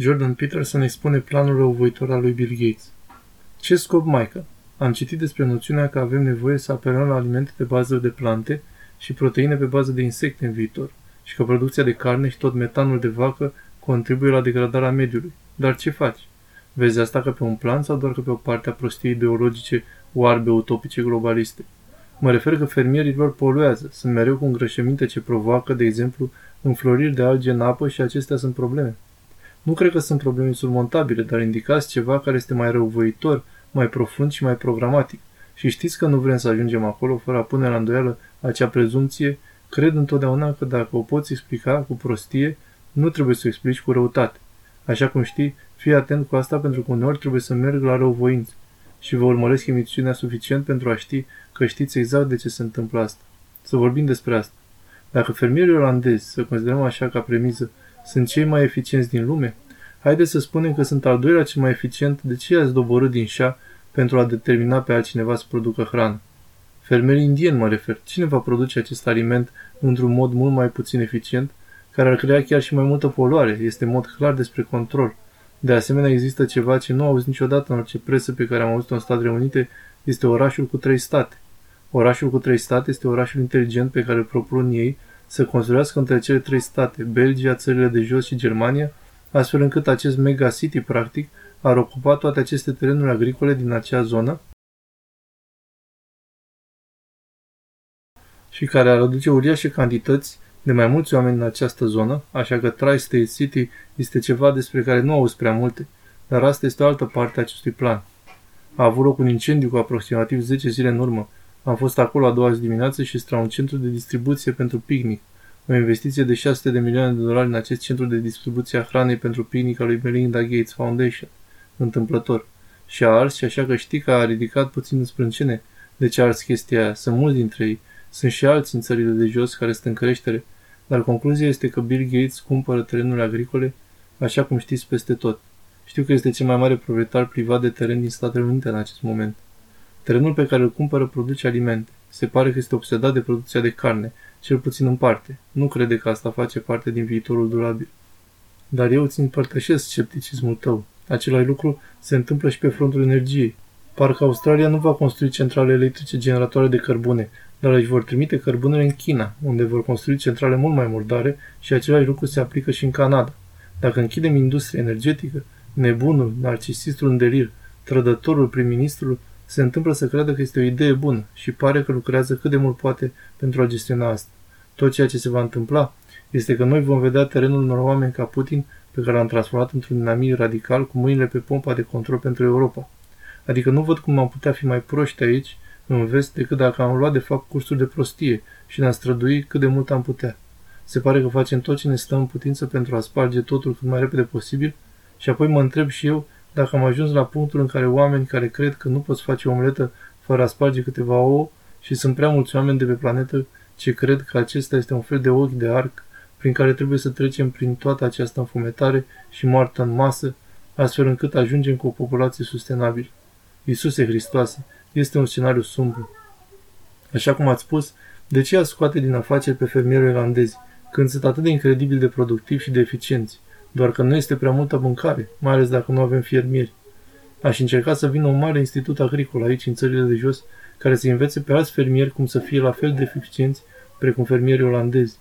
Jordan Peterson expune planul răuvoitor al lui Bill Gates. Ce scop, Michael? Am citit despre noțiunea că avem nevoie să apelăm la alimente pe bază de plante și proteine pe bază de insecte în viitor și că producția de carne și tot metanul de vacă contribuie la degradarea mediului. Dar ce faci? Vezi asta ca pe un plan sau doar ca pe o parte a prostiei ideologice oarbe utopice globaliste? Mă refer că fermierii lor poluează, sunt mereu cu îngrășăminte ce provoacă, de exemplu, înfloriri de alge în apă și acestea sunt probleme. Nu cred că sunt probleme insurmontabile, dar indicați ceva care este mai răuvoitor, mai profund și mai programatic. Și știți că nu vrem să ajungem acolo fără a pune la îndoială acea prezumție, cred întotdeauna că dacă o poți explica cu prostie, nu trebuie să o explici cu răutate. Așa cum știi, fii atent cu asta pentru că uneori trebuie să merg la răuvoință. Și vă urmăresc emisiunea suficient pentru a ști că știți exact de ce se întâmplă asta. Să vorbim despre asta. Dacă fermierii olandezi, să considerăm așa ca premiză, sunt cei mai eficienți din lume, haideți să spunem că sunt al doilea cel mai eficient, de ce ați doborât din șa pentru a determina pe altcineva să producă hrană? Fermierii indieni mă refer. Cine va produce acest aliment într-un mod mult mai puțin eficient, care ar crea chiar și mai multă poluare? Este în mod clar despre control. De asemenea, există ceva ce nu auzi niciodată în orice presă pe care am auzit-o în Statele Unite, este orașul cu trei state. Orașul cu trei state este orașul inteligent pe care îl propun ei să construiască între cele trei state, Belgia, țările de jos și Germania, astfel încât acest mega city, practic, ar ocupa toate aceste terenuri agricole din acea zonă și care ar aduce uriașe cantități de mai mulți oameni în această zonă, așa că Tri-State City este ceva despre care nu auzi prea multe, dar asta este o altă parte a acestui plan. A avut loc un incendiu cu aproximativ 10 zile în urmă. Am fost acolo a doua zi dimineață și este un centru de distribuție pentru picnic. O investiție de 600 de milioane de dolari în acest centru de distribuție a hranei pentru picnic al lui Melinda Gates Foundation. Întâmplător. Și a ars și așa că știi că a ridicat puțin în sprâncene. De ce a ars chestia aia? Sunt mulți dintre ei. Sunt și alții în țările de jos care sunt în creștere. Dar concluzia este că Bill Gates cumpără terenuri agricole, așa cum știți, peste tot. Știu că este cel mai mare proprietar privat de teren din Statele Unite în acest moment. Terenul pe care îl cumpără produce alimente. Se pare că este obsedat de producția de carne, cel puțin în parte. Nu crede că asta face parte din viitorul durabil. Dar eu îți împărtășesc scepticismul tău. Același lucru se întâmplă și pe frontul energiei. Parcă Australia nu va construi centrale electrice generatoare de cărbune, dar își vor trimite cărbunele în China, unde vor construi centrale mult mai murdare și același lucru se aplică și în Canada. Dacă închidem industria energetică, nebunul, narcisistul în delir, trădătorul prim-ministrul, se întâmplă să creadă că este o idee bună și pare că lucrează cât de mult poate pentru a gestiona asta. Tot ceea ce se va întâmpla este că noi vom vedea terenul unor oameni ca Putin, pe care l-am transformat într-un dinamic radical cu mâinile pe pompa de control pentru Europa. Adică nu văd cum am putea fi mai proști aici în vest decât dacă am luat de fapt cursuri de prostie și ne-am străduit cât de mult am putea. Se pare că facem tot ce ne stă în putință pentru a sparge totul cât mai repede posibil și apoi mă întreb și eu dacă am ajuns la punctul în care oameni care cred că nu poți face o omletă fără a sparge câteva ouă și sunt prea mulți oameni de pe planetă ce cred că acesta este un fel de ochi de arc prin care trebuie să trecem prin toată această înfumetare și moartă în masă, astfel încât ajungem cu o populație sustenabilă. Iisuse Hristoase, este un scenariu sumbru. Așa cum ați spus, de ce a scoate din afaceri pe fermierii irlandezi, când sunt atât de incredibil de productivi și de eficienți? Doar că nu este prea multă mâncare, mai ales dacă nu avem fermieri. Aș încerca să vină un mare institut agricol aici, în țările de jos, care să învețe pe alți fermieri cum să fie la fel de eficienți precum fermierii olandezi.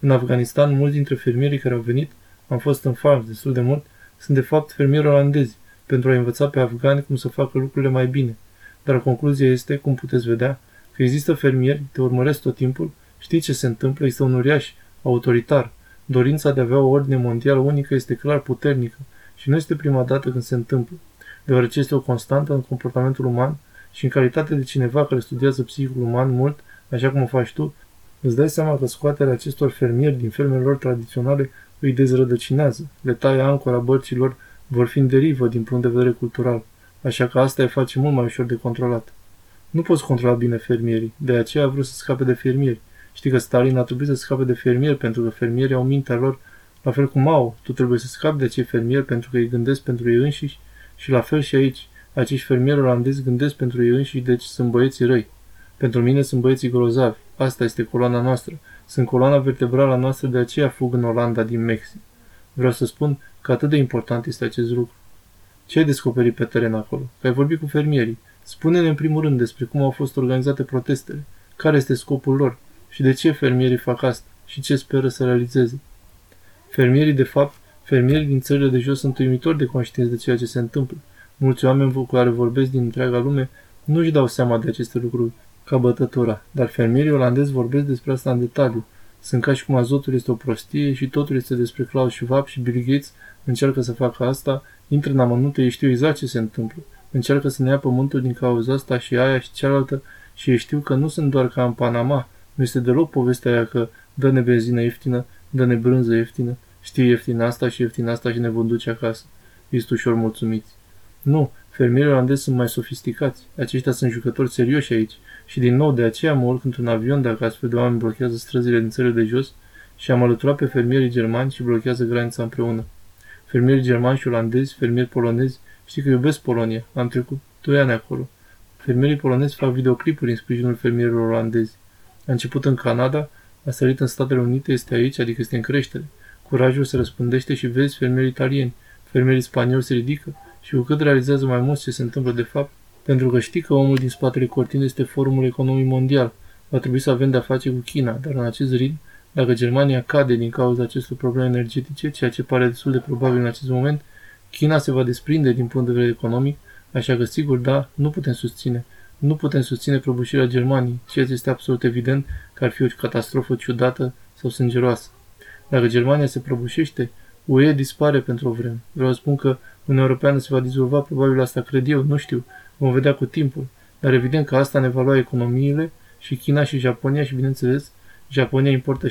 În Afganistan, mulți dintre fermierii care au venit, am fost în farm destul de mult, sunt de fapt fermieri olandezi, pentru a învăța pe afgani cum să facă lucrurile mai bine. Dar concluzia este, cum puteți vedea, că există fermieri, te urmăresc tot timpul, știi ce se întâmplă, este un uriaș, autoritar. Dorința de a avea o ordine mondială unică este clar puternică și nu este prima dată când se întâmplă, deoarece este o constantă în comportamentul uman și în calitate de cineva care studiază psihicul uman mult, așa cum o faci tu, îți dai seama că scoaterea acestor fermieri din fermele lor tradiționale îi dezrădăcinează, le taie ancora bărcilor, vor fi în derivă din punct de vedere cultural, așa că asta îi face mult mai ușor de controlat. Nu poți controla bine fermierii, de aceea a vrut să scape de fermieri. Știi că Stalin a trebuit să scape de fermieri pentru că fermierii au mintea lor la fel cum au. Tu trebuie să scapi de acei fermieri pentru că îi gândesc pentru ei înșiși și la fel și aici. Acești fermieri olandezi gândesc pentru ei înșiși, deci sunt băieții răi. Pentru mine sunt băieții grozavi. Asta este coloana noastră. Sunt coloana vertebrală noastră, de aceea fug în Olanda din Mexic. Vreau să spun că atât de important este acest lucru. Ce ai descoperit pe teren acolo? Că ai vorbit cu fermierii. Spune-ne în primul rând despre cum au fost organizate protestele, care este scopul lor și de ce fermierii fac asta și ce speră să realizeze. Fermierii, de fapt, fermierii din țările de jos sunt uimitori de conștienți de ceea ce se întâmplă. Mulți oameni cu care vorbesc din întreaga lume nu își dau seama de aceste lucruri ca bătătura, dar fermierii olandezi vorbesc despre asta în detaliu. Sunt ca și cum azotul este o prostie și totul este despre Klaus Schwab și Bill Gates încearcă să facă asta, intră în amănunte, ei știu exact ce se întâmplă. Încearcă să ne ia pământul din cauza asta și aia și cealaltă și ei știu că nu sunt doar ca în Panama. Nu este deloc povestea aia că dă-ne benzină ieftină, dă-ne brânză ieftină, știi ieftin asta și ieftin asta și ne vom duce acasă. Ești ușor mulțumiți. Nu, fermierii olandezi sunt mai sofisticați. Aceștia sunt jucători serioși aici. Și din nou, de aceea mă urc într-un avion dacă astfel de oameni blochează străzile din țările de jos și am alăturat pe fermierii germani și blochează granița împreună. Fermierii germani și olandezi, fermieri polonezi, știi că iubesc Polonia. Am trecut doi ani acolo. Fermierii polonezi fac videoclipuri în sprijinul fermierilor olandezi. A început în Canada, a sărit în Statele Unite, este aici, adică este în creștere. Curajul se răspândește și vezi fermierii italieni, fermierii spanioli se ridică și cu cât realizează mai mult ce se întâmplă de fapt, pentru că știi că omul din spatele cortinei este Forumul Economic Mondial. Va trebui să avem de-a face cu China, dar în acest ritm, dacă Germania cade din cauza acestor probleme energetice, ceea ce pare destul de probabil în acest moment, China se va desprinde din punct de vedere economic, așa că sigur, da, nu putem susține. Nu putem susține prăbușirea Germaniei, ceea ce este absolut evident că ar fi o catastrofă ciudată sau sângeroasă. Dacă Germania se prăbușește, UE dispare pentru o vreme. Vreau să spun că Uniunea Europeană se va dizolva, probabil asta cred eu, nu știu, vom vedea cu timpul. Dar evident că asta ne va lua economiile și China și Japonia și, bineînțeles, Japonia importă 60-70%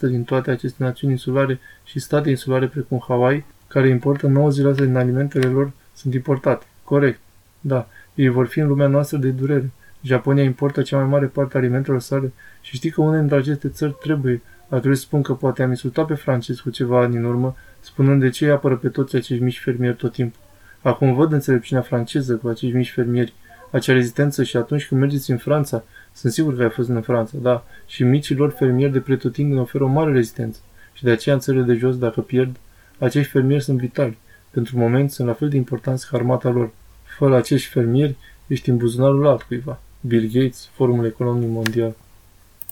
din toate aceste națiuni insulare și state insulare precum Hawaii, care importă 90% din alimentele lor sunt importate. Corect. Da, ei vor fi în lumea noastră de durere. Japonia importă cea mai mare parte a alimentelor sale și știi că unele dintre aceste țări trebuie. Ar trebui să spun că poate am insultat pe francez cu ceva ani în urmă, spunând de ce îi apără pe toți acești mici fermieri tot timpul. Acum văd înțelepciunea franceză cu acești mici fermieri, acea rezistență și atunci când mergeți în Franța, sunt sigur că ai fost în Franța, da, și micii lor fermieri de pretutindeni oferă o mare rezistență. Și de aceea în țările de jos, dacă pierd, acești fermieri sunt vitali. Pentru moment sunt la fel de importanți ca armata lor. Fără acești fermieri, ești în buzunarul altcuiva. Bill Gates, Formul Economic Mondial.